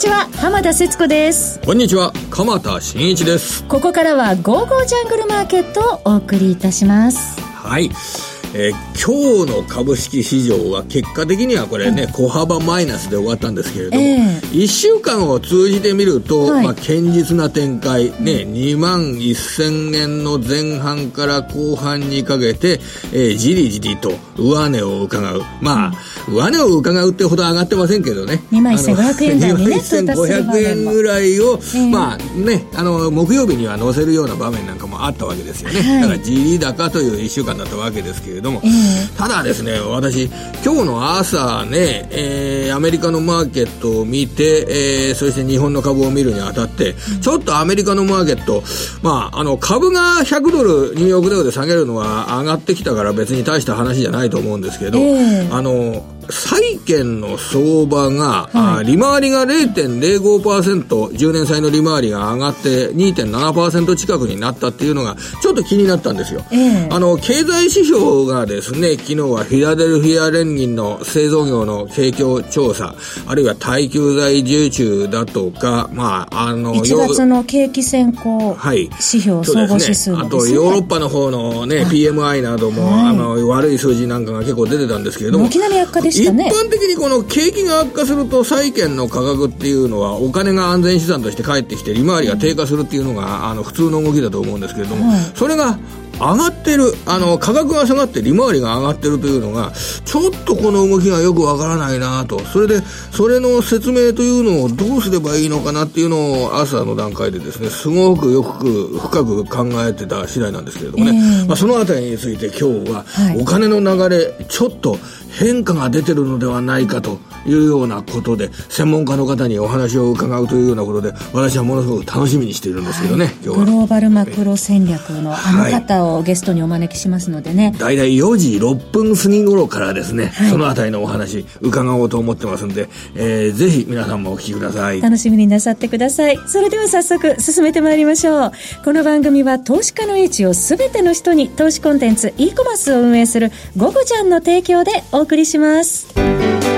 ちは浜田節子です。こんにちは鎌田新一です。ここからは「ゴーゴージャングルマーケット」をお送りいたします。はいえー、今日の株式市場は結果的にはこれね、小幅マイナスで終わったんですけれども、えー、1週間を通じてみると、はい、まあ、堅実な展開、ね、2万1000円の前半から後半にかけて、えー、じりじりと上値を伺う。まあ、上値を伺うってほど上がってませんけどね。2万1500円台にね、1500円ぐらいを、えー、まあね、あの、木曜日には乗せるような場面なんかもあったわけですよね。はい、だから、じり高という1週間だったわけですけれども、えー、ただですね、私、今日の朝ね、えー、アメリカのマーケットを見て、えー、そして日本の株を見るにあたって、ちょっとアメリカのマーケット、まあ、あの、株が100ドル、ニューヨークダウで下げるのは上がってきたから別に大した話じゃないと思うんですけど、えー、あの、債券の相場が、はい、利回りが0.05%、10年債の利回りが上がって2.7%近くになったっていうのが、ちょっと気になったんですよ。えー、あの、経済指標がですね、昨日はフィラデルフィア連銀の製造業の景況調査、あるいは耐久財受注だとか、まあ、あの、1月の景気先行指標、はい、総合指数、ね、あと、ヨーロッパの方のね、PMI なども、はい、あの、悪い数字なんかが結構出てたんですけれども、いきなり悪化でし。一般的にこの景気が悪化すると債券の価格っていうのはお金が安全資産として返ってきて利回りが低下するっていうのがあの普通の動きだと思うんですけれども、それが上がってる、あの、価格が下がって利回りが上がってるというのが、ちょっとこの動きがよくわからないなと。それで、それの説明というのをどうすればいいのかなっていうのを朝の段階でですね、すごくよく深く考えてた次第なんですけれどもね。えー、まあ、そのあたりについて今日は、お金の流れ、ちょっと変化が出てるのではないかというようなことで、専門家の方にお話を伺うというようなことで、私はものすごく楽しみにしているんですけどね、はい、今日は。グローバルマクロ戦略のあの方をゲストにお招きしますのでね。大体4時6分過ぎ頃からですね、はい、そのあたりのお話伺おうと思ってますんで、えー、ぜひ皆さんもお聞きください。楽しみになさってください。それでは早速進めてまいりましょう。この番組は投資家の位置をすべての人に投資コンテンツ e コマースを運営するゴゴちゃんの提供でお送りします。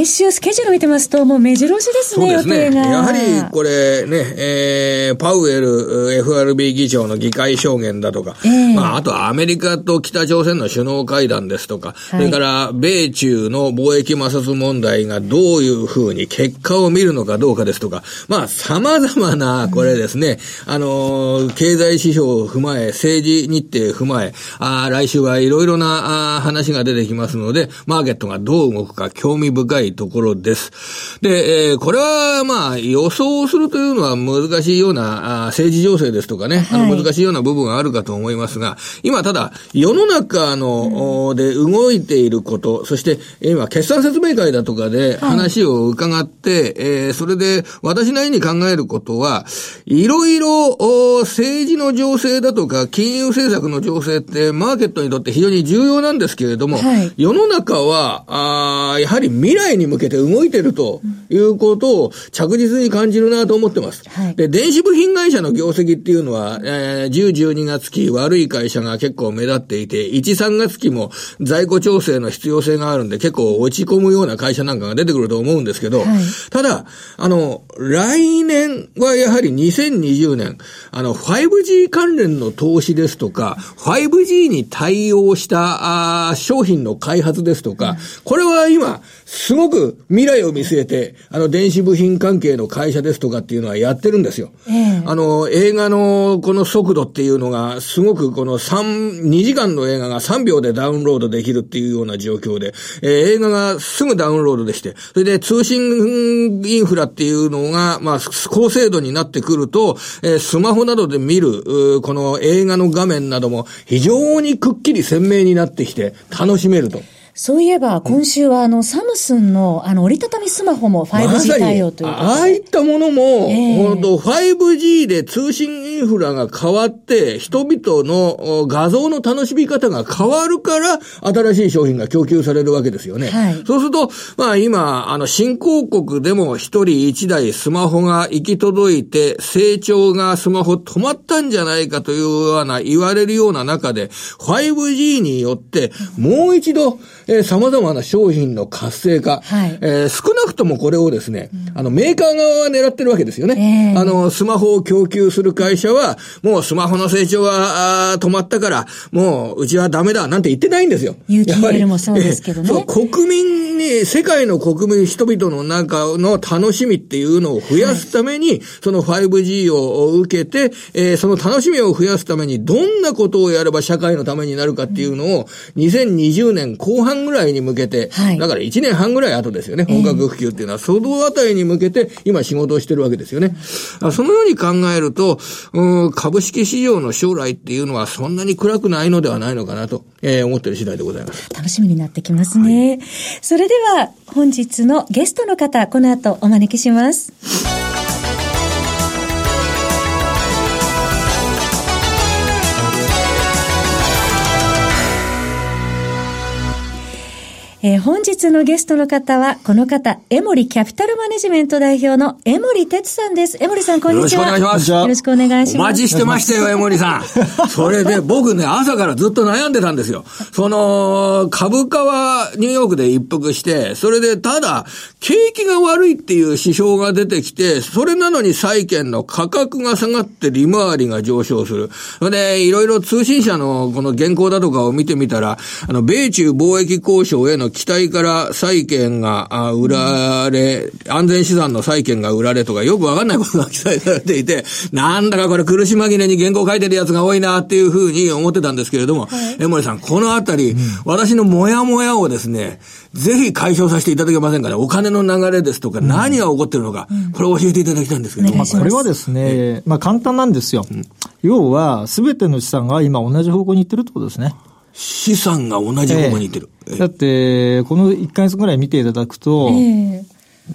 来週スケジュール見てますと、もう目白押しですね、そうですね。やはりこれね、えー、パウエル FRB 議長の議会証言だとか、えー、まあ、あとはアメリカと北朝鮮の首脳会談ですとか、はい、それから米中の貿易摩擦問題がどういうふうに結果を見るのかどうかですとか、まあ、様々な、これですね、うん、あの、経済指標を踏まえ、政治日程を踏まえ、あ来週はいろいろなあ話が出てきますので、マーケットがどう動くか興味深いところです。で、えー、これはまあ予想するというのは難しいようなあ政治情勢ですとかね、はい、あの難しいような部分があるかと思いますが、今ただ世の中の、うん、で動いていること、そして今決算説明会だとかで話を伺って、はい、えー、それで私なりに考えることは、いろいろ政治の情勢だとか金融政策の情勢ってマーケットにとって非常に重要なんですけれども、はい、世の中は、あやはり未来に向けて動いてるということを着実に感じるなと思ってます。はい、で、電子部品会社の業績っていうのは、えー、10、12月期悪い会社が結構目立っていて、1、3月期も在庫調整の必要性があるんで結構落ち込むような会社なんかが出てくると思うんですけど、はい、ただ、あの、来年はやはり2020年、あの、5G 関連の投資ですとか、5G に対応したあ商品の開発ですとか、これは今、すごく未来を見据えて、あの、電子部品関係の会社ですとかっていうのはやってるんですよ。えー、あの、映画のこの速度っていうのが、すごくこの3、2時間の映画が3秒でダウンロードできるっていうような状況で、えー、映画がすぐダウンロードできて、それで通信インフラっていうのが、まあ、高精度になってくると、えー、スマホなどで見る、この映画の画面なども非常にくっきり鮮明になってきて楽しめると。そういえば、今週はあの、サムスンのあの、折りたたみスマホも 5G 対応という、ああいったものも、本当 5G で通信インフラが変わって、人々の画像の楽しみ方が変わるから、新しい商品が供給されるわけですよね。はい、そうすると、まあ今、あの、新興国でも一人一台スマホが行き届いて、成長がスマホ止まったんじゃないかというような言われるような中で、5G によって、もう一度、えー、様々な商品の活性化、はい、えー、少なくともこれをですね、うん、あの、メーカー側は狙ってるわけですよね。えー、あの、スマホを供給する会社は、もうスマホの成長は止まったから、もううちはダメだなんて言ってないんですよ。UTL もそうですけどね。そう、国民に、世界の国民、人々の中の楽しみっていうのを増やすために、はい、その 5G を受けて、えー、その楽しみを増やすために、どんなことをやれば社会のためになるかっていうのを、2020年後半ぐらいに向けて、はい、だから1年半ぐらい後ですよね、本格普及っていうのは、そのあたりに向けて、今仕事をしてるわけですよね。そのように考えると、うん、株式市場の将来っていうのはそんなに暗くないのではないのかなと、えー、思っている次第でございます。楽しみになってきますね。はい、それでは、本日のゲストの方、この後お招きします。えー、本日のゲストの方は、この方、エモリキャピタルマネジメント代表のエモリ哲さんです。エモリさん、こんにちは。よろしくお願いします。よろしくお願いします。お待ちしてましたよ、エモリさん。それで、僕ね、朝からずっと悩んでたんですよ。その、株価はニューヨークで一服して、それで、ただ、景気が悪いっていう指標が出てきて、それなのに債券の価格が下がって利回りが上昇する。で、いろいろ通信社のこの原稿だとかを見てみたら、あの、米中貿易交渉への期待から債券が売られ、安全資産の債券が売られとかよくわかんないことが記載されていて、なんだかこれ苦し紛れに原稿書いてるやつが多いなっていうふうに思ってたんですけれども、はい、江森さん、このあたり、うん、私のモヤモヤをですね、ぜひ解消させていただけませんかね。お金の流れですとか、何が起こってるのか、うん、これを教えていただきたいんですけど。まあ、これはですね、まあ簡単なんですよ。要は、すべての資産が今同じ方向に行ってるってことですね。資産が同じ方向にいってる。えー、だって、この1か月ぐらい見ていただくと、えー、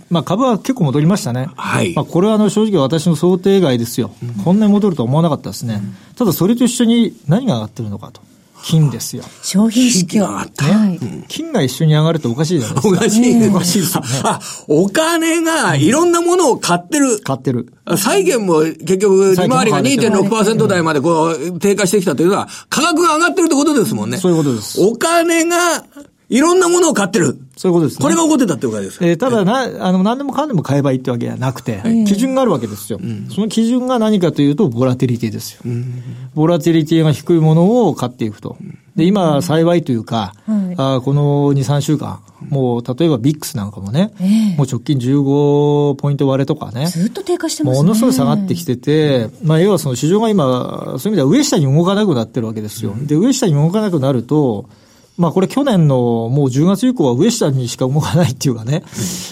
まあ株は結構戻りましたね。はい。まあこれはあの正直私の想定外ですよ。うん、こんなに戻るとは思わなかったですね。うん、ただそれと一緒に何が上がってるのかと。金ですよ。商品市況。がはい、金が一緒に上がるとおかしいじゃないですか。おかしい、ね。おかしいですよね。あ、お金がいろんなものを買ってる。買ってる。債券も結局、利回りが2.6%台までこう、低下してきたというのは、価格が上がってるってことですもんね。そういうことです。お金がいろんなものを買ってる。そういうことですね。これが起こってたってことですか、えー、ただな、あの、何でもかんでも買えばいいってわけじゃなくて、はい、基準があるわけですよ、うん、その基準が何かというと、ボラティリティですよ。うん、ボラティリティが低いものを買っていくと。で、今、幸いというか、うん、あこの2、3週間、もう、例えばビックスなんかもね、えー、もう直近15ポイント割れとかね。ずっと低下してますね。ものすごい下がってきてて、まあ、要はその市場が今、そういう意味では上下に動かなくなってるわけですよ。で、上下に動かなくなると、まあこれ去年のもう10月以降は上下にしか動かないっていうかね、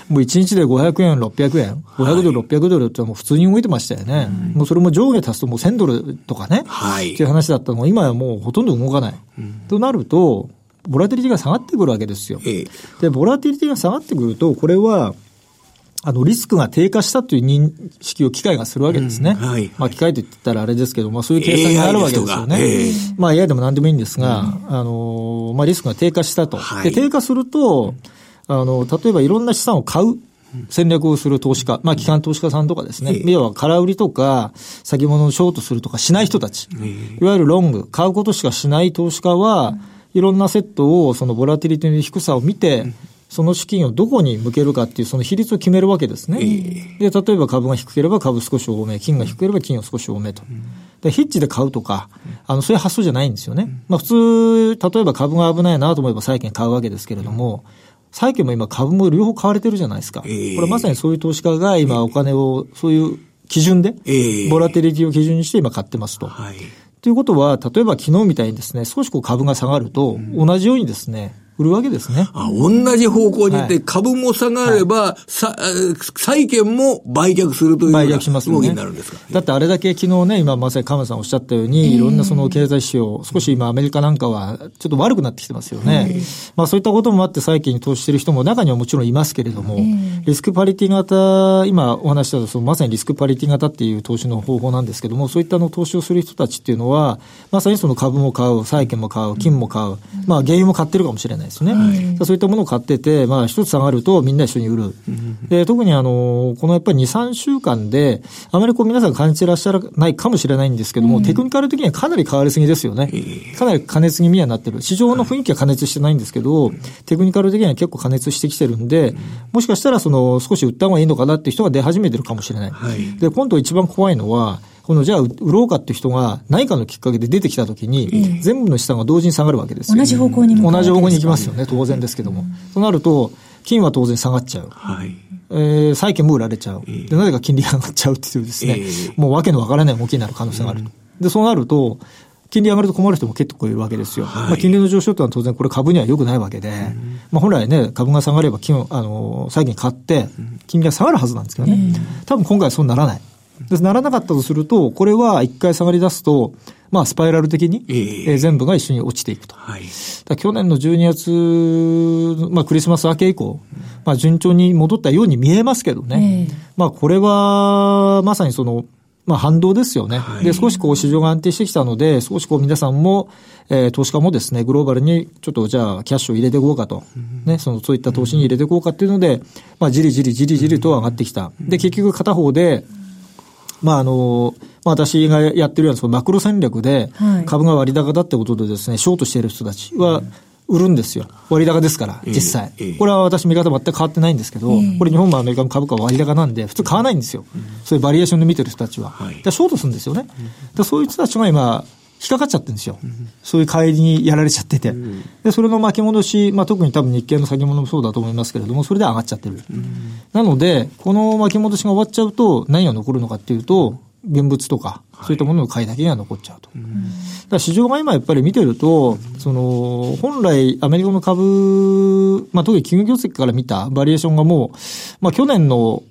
もう1日で500円、600円、500ドル、600ドルってもう普通に動いてましたよね。もうそれも上下足すともう1000ドルとかね、はい、っていう話だったのが今はもうほとんど動かない。となると、ボラティリティが下がってくるわけですよ。で、ボラティリティが下がってくると、これは、あの、リスクが低下したという認識を機械がするわけですね。うん、はい。まあ、機械と言ったらあれですけど、まあ、そういう計算になるわけですよね。えー、まあ、AI でも何でもいいんですが、うん、あの、まあ、リスクが低下したと。はい、で、低下すると、あの、例えばいろんな資産を買う。戦略をする投資家、まあ、機関投資家さんとかですね、要は空売りとか、先物をショートするとかしない人たち、いわゆるロング、買うことしかしない投資家は、いろんなセットを、そのボラティリティの低さを見て、その資金をどこに向けるかっていう、その比率を決めるわけですね。で、例えば株が低ければ株少し多め、金が低ければ金を少し多めと。で、ヒッチで買うとか、あの、そういう発想じゃないんですよね。まあ普通、例えば株が危ないなと思えば債券買うわけですけれども、債券も今株も両方買われてるじゃないですか。これまさにそういう投資家が今お金を、そういう基準で、ボラテリティを基準にして今買ってますと。はいということは、例えば昨日みたいにですね、少しこう株が下がると、同じようにですね、売るわけですね。あ、同じ方向に行って、株も下がれば、はい、さ、債券も売却するという売却します動きになるんですか、だってあれだけ昨日ね、今まさに鎌さんおっしゃったように、いろんなその経済指標、少し今アメリカなんかはちょっと悪くなってきてますよね。まあそういったこともあって債券に投資している人も中にはもちろんいますけれども、リスクパリティ型、今お話したそのまさにリスクパリティ型っていう投資の方法なんですけども、そういったの投資をする人たちっていうのは、まさにその株も買う、債券も買う、金も買う、まあ原油も買ってるかもしれない。ないですね。はい、そういったものを買ってて、まあ一つ下がるとみんな一緒に売る。で特にあの、このやっぱり2、3週間で、あまりこう皆さん感じてらっしゃらないかもしれないんですけども、テクニカル的にはかなり変わりすぎですよね。かなり加熱気味にはなってる。市場の雰囲気は加熱してないんですけど、テクニカル的には結構加熱してきてるんで、もしかしたらその少し売った方がいいのかなっていう人が出始めてるかもしれない。はい、で、今度一番怖いのは、このじゃあ売ろうかっていう人が何かのきっかけで出てきたときに、全部の資産が同時に下がるわけですよ。同じ方向に同じ方向に行きますよね、当然ですけども。となると、金は当然下がっちゃう。はい。えー、債券も売られちゃう。で、なぜか金利が上がっちゃうっていうですね、もうわけのわからない動きになる可能性がある。で、そうなると、金利上がると困る人も結構いるわけですよ。はい、まあ、金利の上昇というのは当然これ株には良くないわけで、うん、まあ、本来ね、株が下がれば金あの、債券買って、金利が下がるはずなんですけどね。多分今回はそうならない。でならなかったとすると、これは一回下がり出すと、まあ、スパイラル的に、えー、全部が一緒に落ちていくと。はい、去年の12月、まあ、クリスマス明け以降、まあ、順調に戻ったように見えますけどね。えー、まあ、これは、まさにその、まあ、反動ですよね。はい、で、少しこう市場が安定してきたので、少しこう皆さんも、えー、投資家もですね、グローバルにちょっとじゃあキャッシュを入れていこうかと。ね、その、そういった投資に入れていこうかっていうので、まあ、じりじりじりじりと上がってきた。で、結局片方で、まあ、あの、まあ、私がやってるようなそのマクロ戦略で、株が割高だってことでですね、ショートしている人たちは、売るんですよ。割高ですから、実際。これは私見方全く変わってないんですけど、これ日本もアメリカも株価は割高なんで、普通買わないんですよ。そういうバリエーションで見てる人たちは。ショートするんですよね。そういう人たちが今、引っかかっちゃってるんですよ。そういう帰りにやられちゃってて。で、それの巻き戻し、まあ、特に多分日経の先物もそうだと思いますけれども、それで上がっちゃってる。なので、この巻き戻しが終わっちゃうと、何が残るのかっていうと、現物とか、そういったものの買いだけが残っちゃうと。だから市場が今やっぱり見てると、その、本来アメリカの株、まあ、特に企業業績から見たバリエーションがもう、まあ、去年の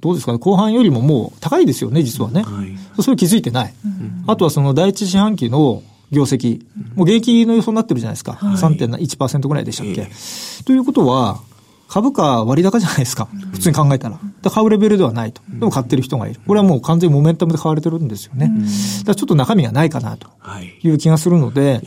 どうですかね、後半よりももう高いですよね、実はね。はい、それ気づいてない。うん、あとはその第一四半期の業績、もう現役の予想になってるじゃないですか。はい、3.1%ぐらいでしたっけ。えー、ということは、株価割高じゃないですか。普通に考えたら。で買うレベルではないと。でも買ってる人がいる。これはもう完全にモメンタムで買われてるんですよね。だちょっと中身がないかなという気がするので、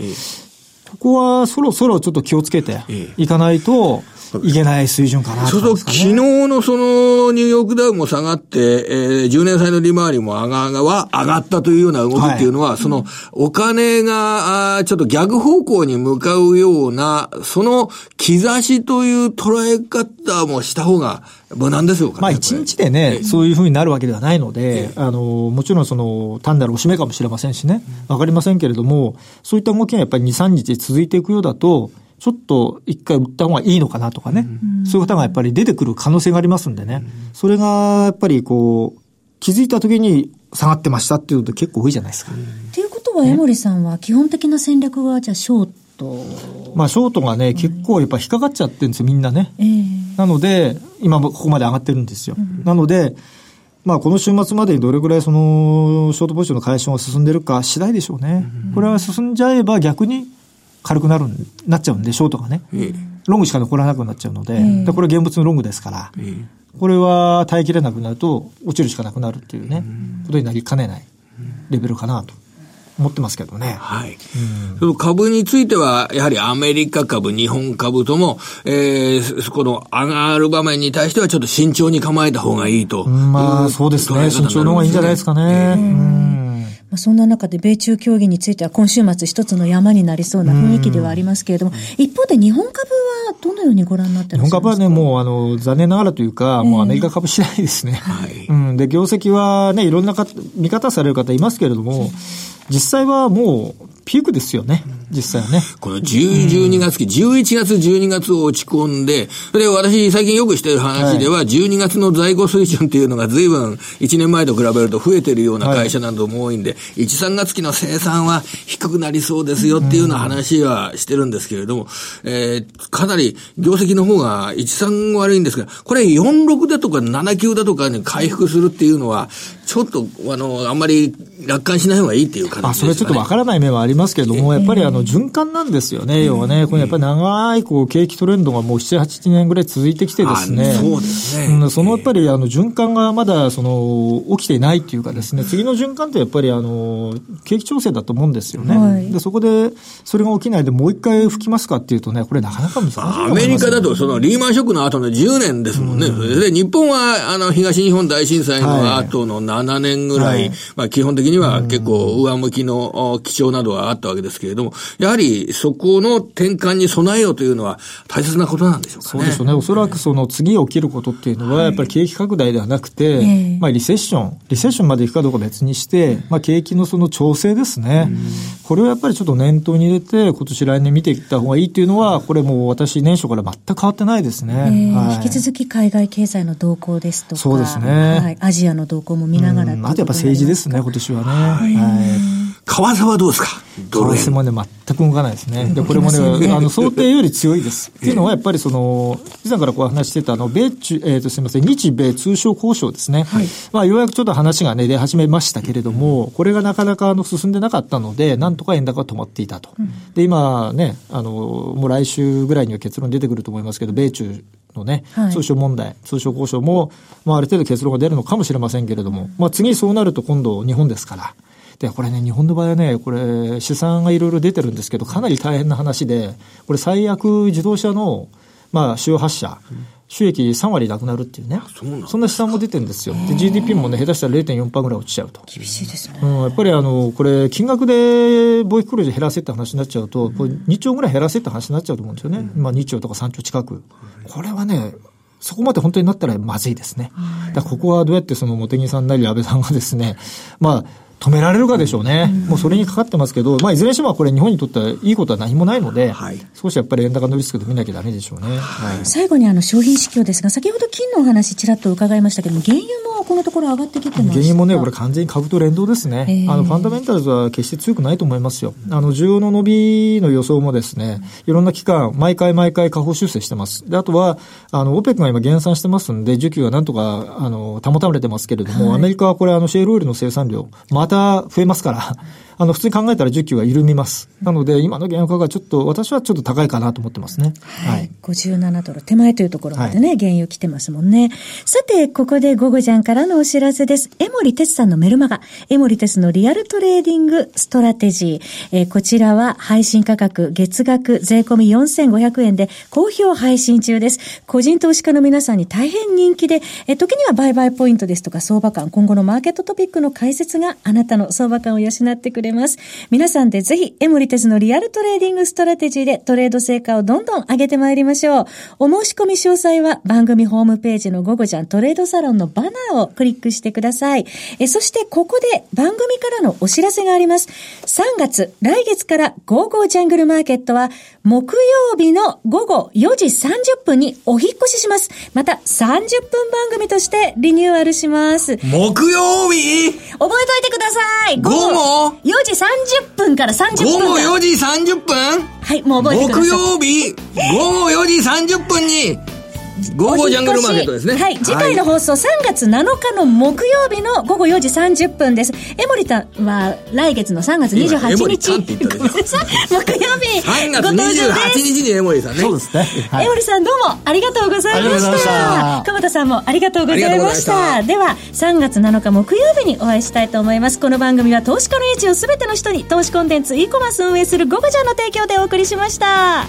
ここはそろそろちょっと気をつけていかないと、いけない水準かなちょうど昨日のそのニューヨークダウも下がって、えー、10年債の利回りも上ががは上がったというような動きっていうのは、はい、そのお金があちょっと逆方向に向かうような、その兆しという捉え方もした方が無難ですよまあ一日でね、そういうふうになるわけではないので、あの、もちろんその単なるおしめかもしれませんしね、わかりませんけれども、そういった動きがやっぱり2、3日続いていくようだと、ちょっと一回売った方がいいのかなとかね、うん、そういう方がやっぱり出てくる可能性がありますんでね、うん、それがやっぱりこう、気づいた時に下がってましたっていうと結構多いじゃないですか。ということは、江森さん。は基本的な戦略は、じゃあ、ショートまあ、ショートがね、結構やっぱ引っかかっちゃってるんですよ、みんなね。えー、なので、今ここまで上がってるんですよ。うん、なので、まあ、この週末までにどれぐらいその、ショートポジションの解消が進んでるか次第でしょうね。これは進んじゃえば逆に、軽くなる、なっちゃうんで、ショートがね。ロングしか残らなくなっちゃうので、でこれ現物のロングですから、これは耐えきれなくなると、落ちるしかなくなるっていうね、ことになりかねないレベルかなと。思ってますけどね。はい。うん、株については、やはりアメリカ株、日本株とも、えー、この上がる場面に対してはちょっと慎重に構えた方がいいと。まあ、そうですね。慎重の方がいいんじゃないですかね。えー、うんまあ、そんな中で米中協議については今週末一つの山になりそうな雰囲気ではありますけれども、一方で日本株はどのようにご覧になって日本株はね、もうあの、残念ながらというか、もうアメリカ株次第ですね。はい。うん。で、業績はね、いろんなか見方される方いますけれども、実際はもう、ピークですよね。実際はね。この10、12月期、11月、12月を落ち込んで、で私最近よくしてる話では、12月の在庫水準っていうのが随分1年前と比べると増えてるような会社なども多いんで、1、3月期の生産は低くなりそうですよっていうような話はしてるんですけれども、えー、かなり業績の方が1、3悪いんですが、これ46だとか7級だとかに回復するっていうのは、ちょっと、あの、あんまり楽観しない方がいいっていう感じですね。あ、それちょっとわからない面はありりますけれども、やっぱりあの循環なんですよね、要はね、これやっぱり長いこう景気トレンドがもう7、8年ぐらい続いてきてですね、そうですね、うん、そのやっぱりあの循環がまだその起きていないっていうかですね、次の循環ってやっぱりあの景気調整だと思うんですよね。はい、でそこでそれが起きないでもう一回吹きますかっていうとね、これなかなか難しい、アメリカだとそのリーマンショックの後の10年ですもんね。うん、で日本はあの東日本大震災の後の7年ぐらい、はい、まあ基本的には結構上向きの基調などはあったわけですけれども、やはりそこの転換に備えようというのは大切なことなんでしょうかね。そうですよね。おそらくその次起きることっていうのは、やっぱり景気拡大ではなくて、はい、まあリセッション、リセッションまでいくかどうか別にして、まあ景気のその調整ですね。これをやっぱりちょっと念頭に入れて、今年来年見ていった方がいいっていうのは、これもう私年初から全く変わってないですね。はい、引き続き海外経済の動向ですとか、そうですね。はい、アジアの動向も見ながら、あとやっぱ政治ですね、今年はね。はい。はい為替はどうですか？為替もね、全く動かないですね。で、これもね、あの、想定より強いです。っていうのは、やっぱりその、以前からこう話してた、あの、米中、えっ、ー、と、すみません、日米通商交渉ですね。はい。まあ、ようやくちょっと話がね、出始めましたけれども、これがなかなか、あの、進んでなかったので、なんとか円高が止まっていたと。で、今ね、あの、もう来週ぐらいには結論出てくると思いますけど、米中のね、通商問題、通商交渉も、まあ、ある程度結論が出るのかもしれませんけれども、まあ、次そうなると今度日本ですから、で、これね、日本の場合はね、これ、試算がいろいろ出てるんですけど、かなり大変な話で、これ、最悪自動車の、まあ、主要発射、収益3割なくなるっていうね。そんな試算も出てるんですよ。で、GDP もね、下手したら0.4%ぐらい落ちちゃうと。厳しいですね。うん、やっぱりあの、これ、金額で貿易黒字減らせって話になっちゃうと、これ2兆ぐらい減らせって話になっちゃうと思うんですよね。うん、まあ2兆とか3兆近く。これはね、そこまで本当になったらまずいですね。だここはどうやってその茂木さんなり安倍さんがですね、まあ、止められるかでしょうね、もうそれにかかってますけど、まあ、いずれにしてもこれ、日本にとってはいいことは何もない。ので、はい、少しやっぱり円高のリスクで見なきゃだめでしょうね、はい、最後にあの商品市況ですが、先ほど金のお話、ちらっと伺いましたけども、原油もこのところ上がってきてま原油もね、これ、完全に株と連動ですね、えー、あのファンダメンタルズは決して強くないと思いますよ、あの需要の伸びの予想もですね、いろんな期間、毎回毎回下方修正してます。であとは、あの、 OPEC が今減産してますんで、需給がなんとか、あの、保たれてますけれども、はい、アメリカはこれ、あの、シェールオイルの生産量、また増えますから、あの、普通に考えたら需給は緩みます。なので、今の原油価格はちょっと、私はちょっと高いかなと思ってますね。はい。はい、57ドル手前というところまでね、はい、原油来てますもんね。さて、ここでゴゴジャンからのお知らせです。江森哲さんのメルマガ、江森哲のリアルトレーディングストラテジー。えー、こちらは配信価格、月額税込み4500円で好評配信中です。個人投資家の皆さんに大変人気で、えー、時には売買ポイントですとか相場感、今後のマーケットトピックの解説があなたの相場感を養ってくれいます。皆さんでぜひ、エモリテスのリアルトレーディングストラテジーでトレード成果をどんどん上げてまいりましょう。お申し込み詳細は番組ホームページのゴゴジャントレードサロンのバナーをクリックしてください。えそしてここで番組からのお知らせがあります。3月、来月からゴーゴージャングルマーケットは木曜日の午後4時30分にお引越しします。また30分番組としてリニューアルします。木曜日？覚えといてください午後 !4 時30分から30分午後4時30分？はい、もう覚えてください。木曜日？午後4時30分にゴーゴージャングルマーケットですね。はい。次回の放送、3月7日の木曜日の午後4時30分です。江森さんは来月の3月28日。木曜日。3月28日に江森さんね。そうですね。江森さんどうもありがとうございました。久保田さんもありがとうございました。では、3月7日木曜日にお会いしたいと思います。この番組は投資家の位置をすべての人に投資コンテンツ e コマース運営するゴゴジャンの提供でお送りしました。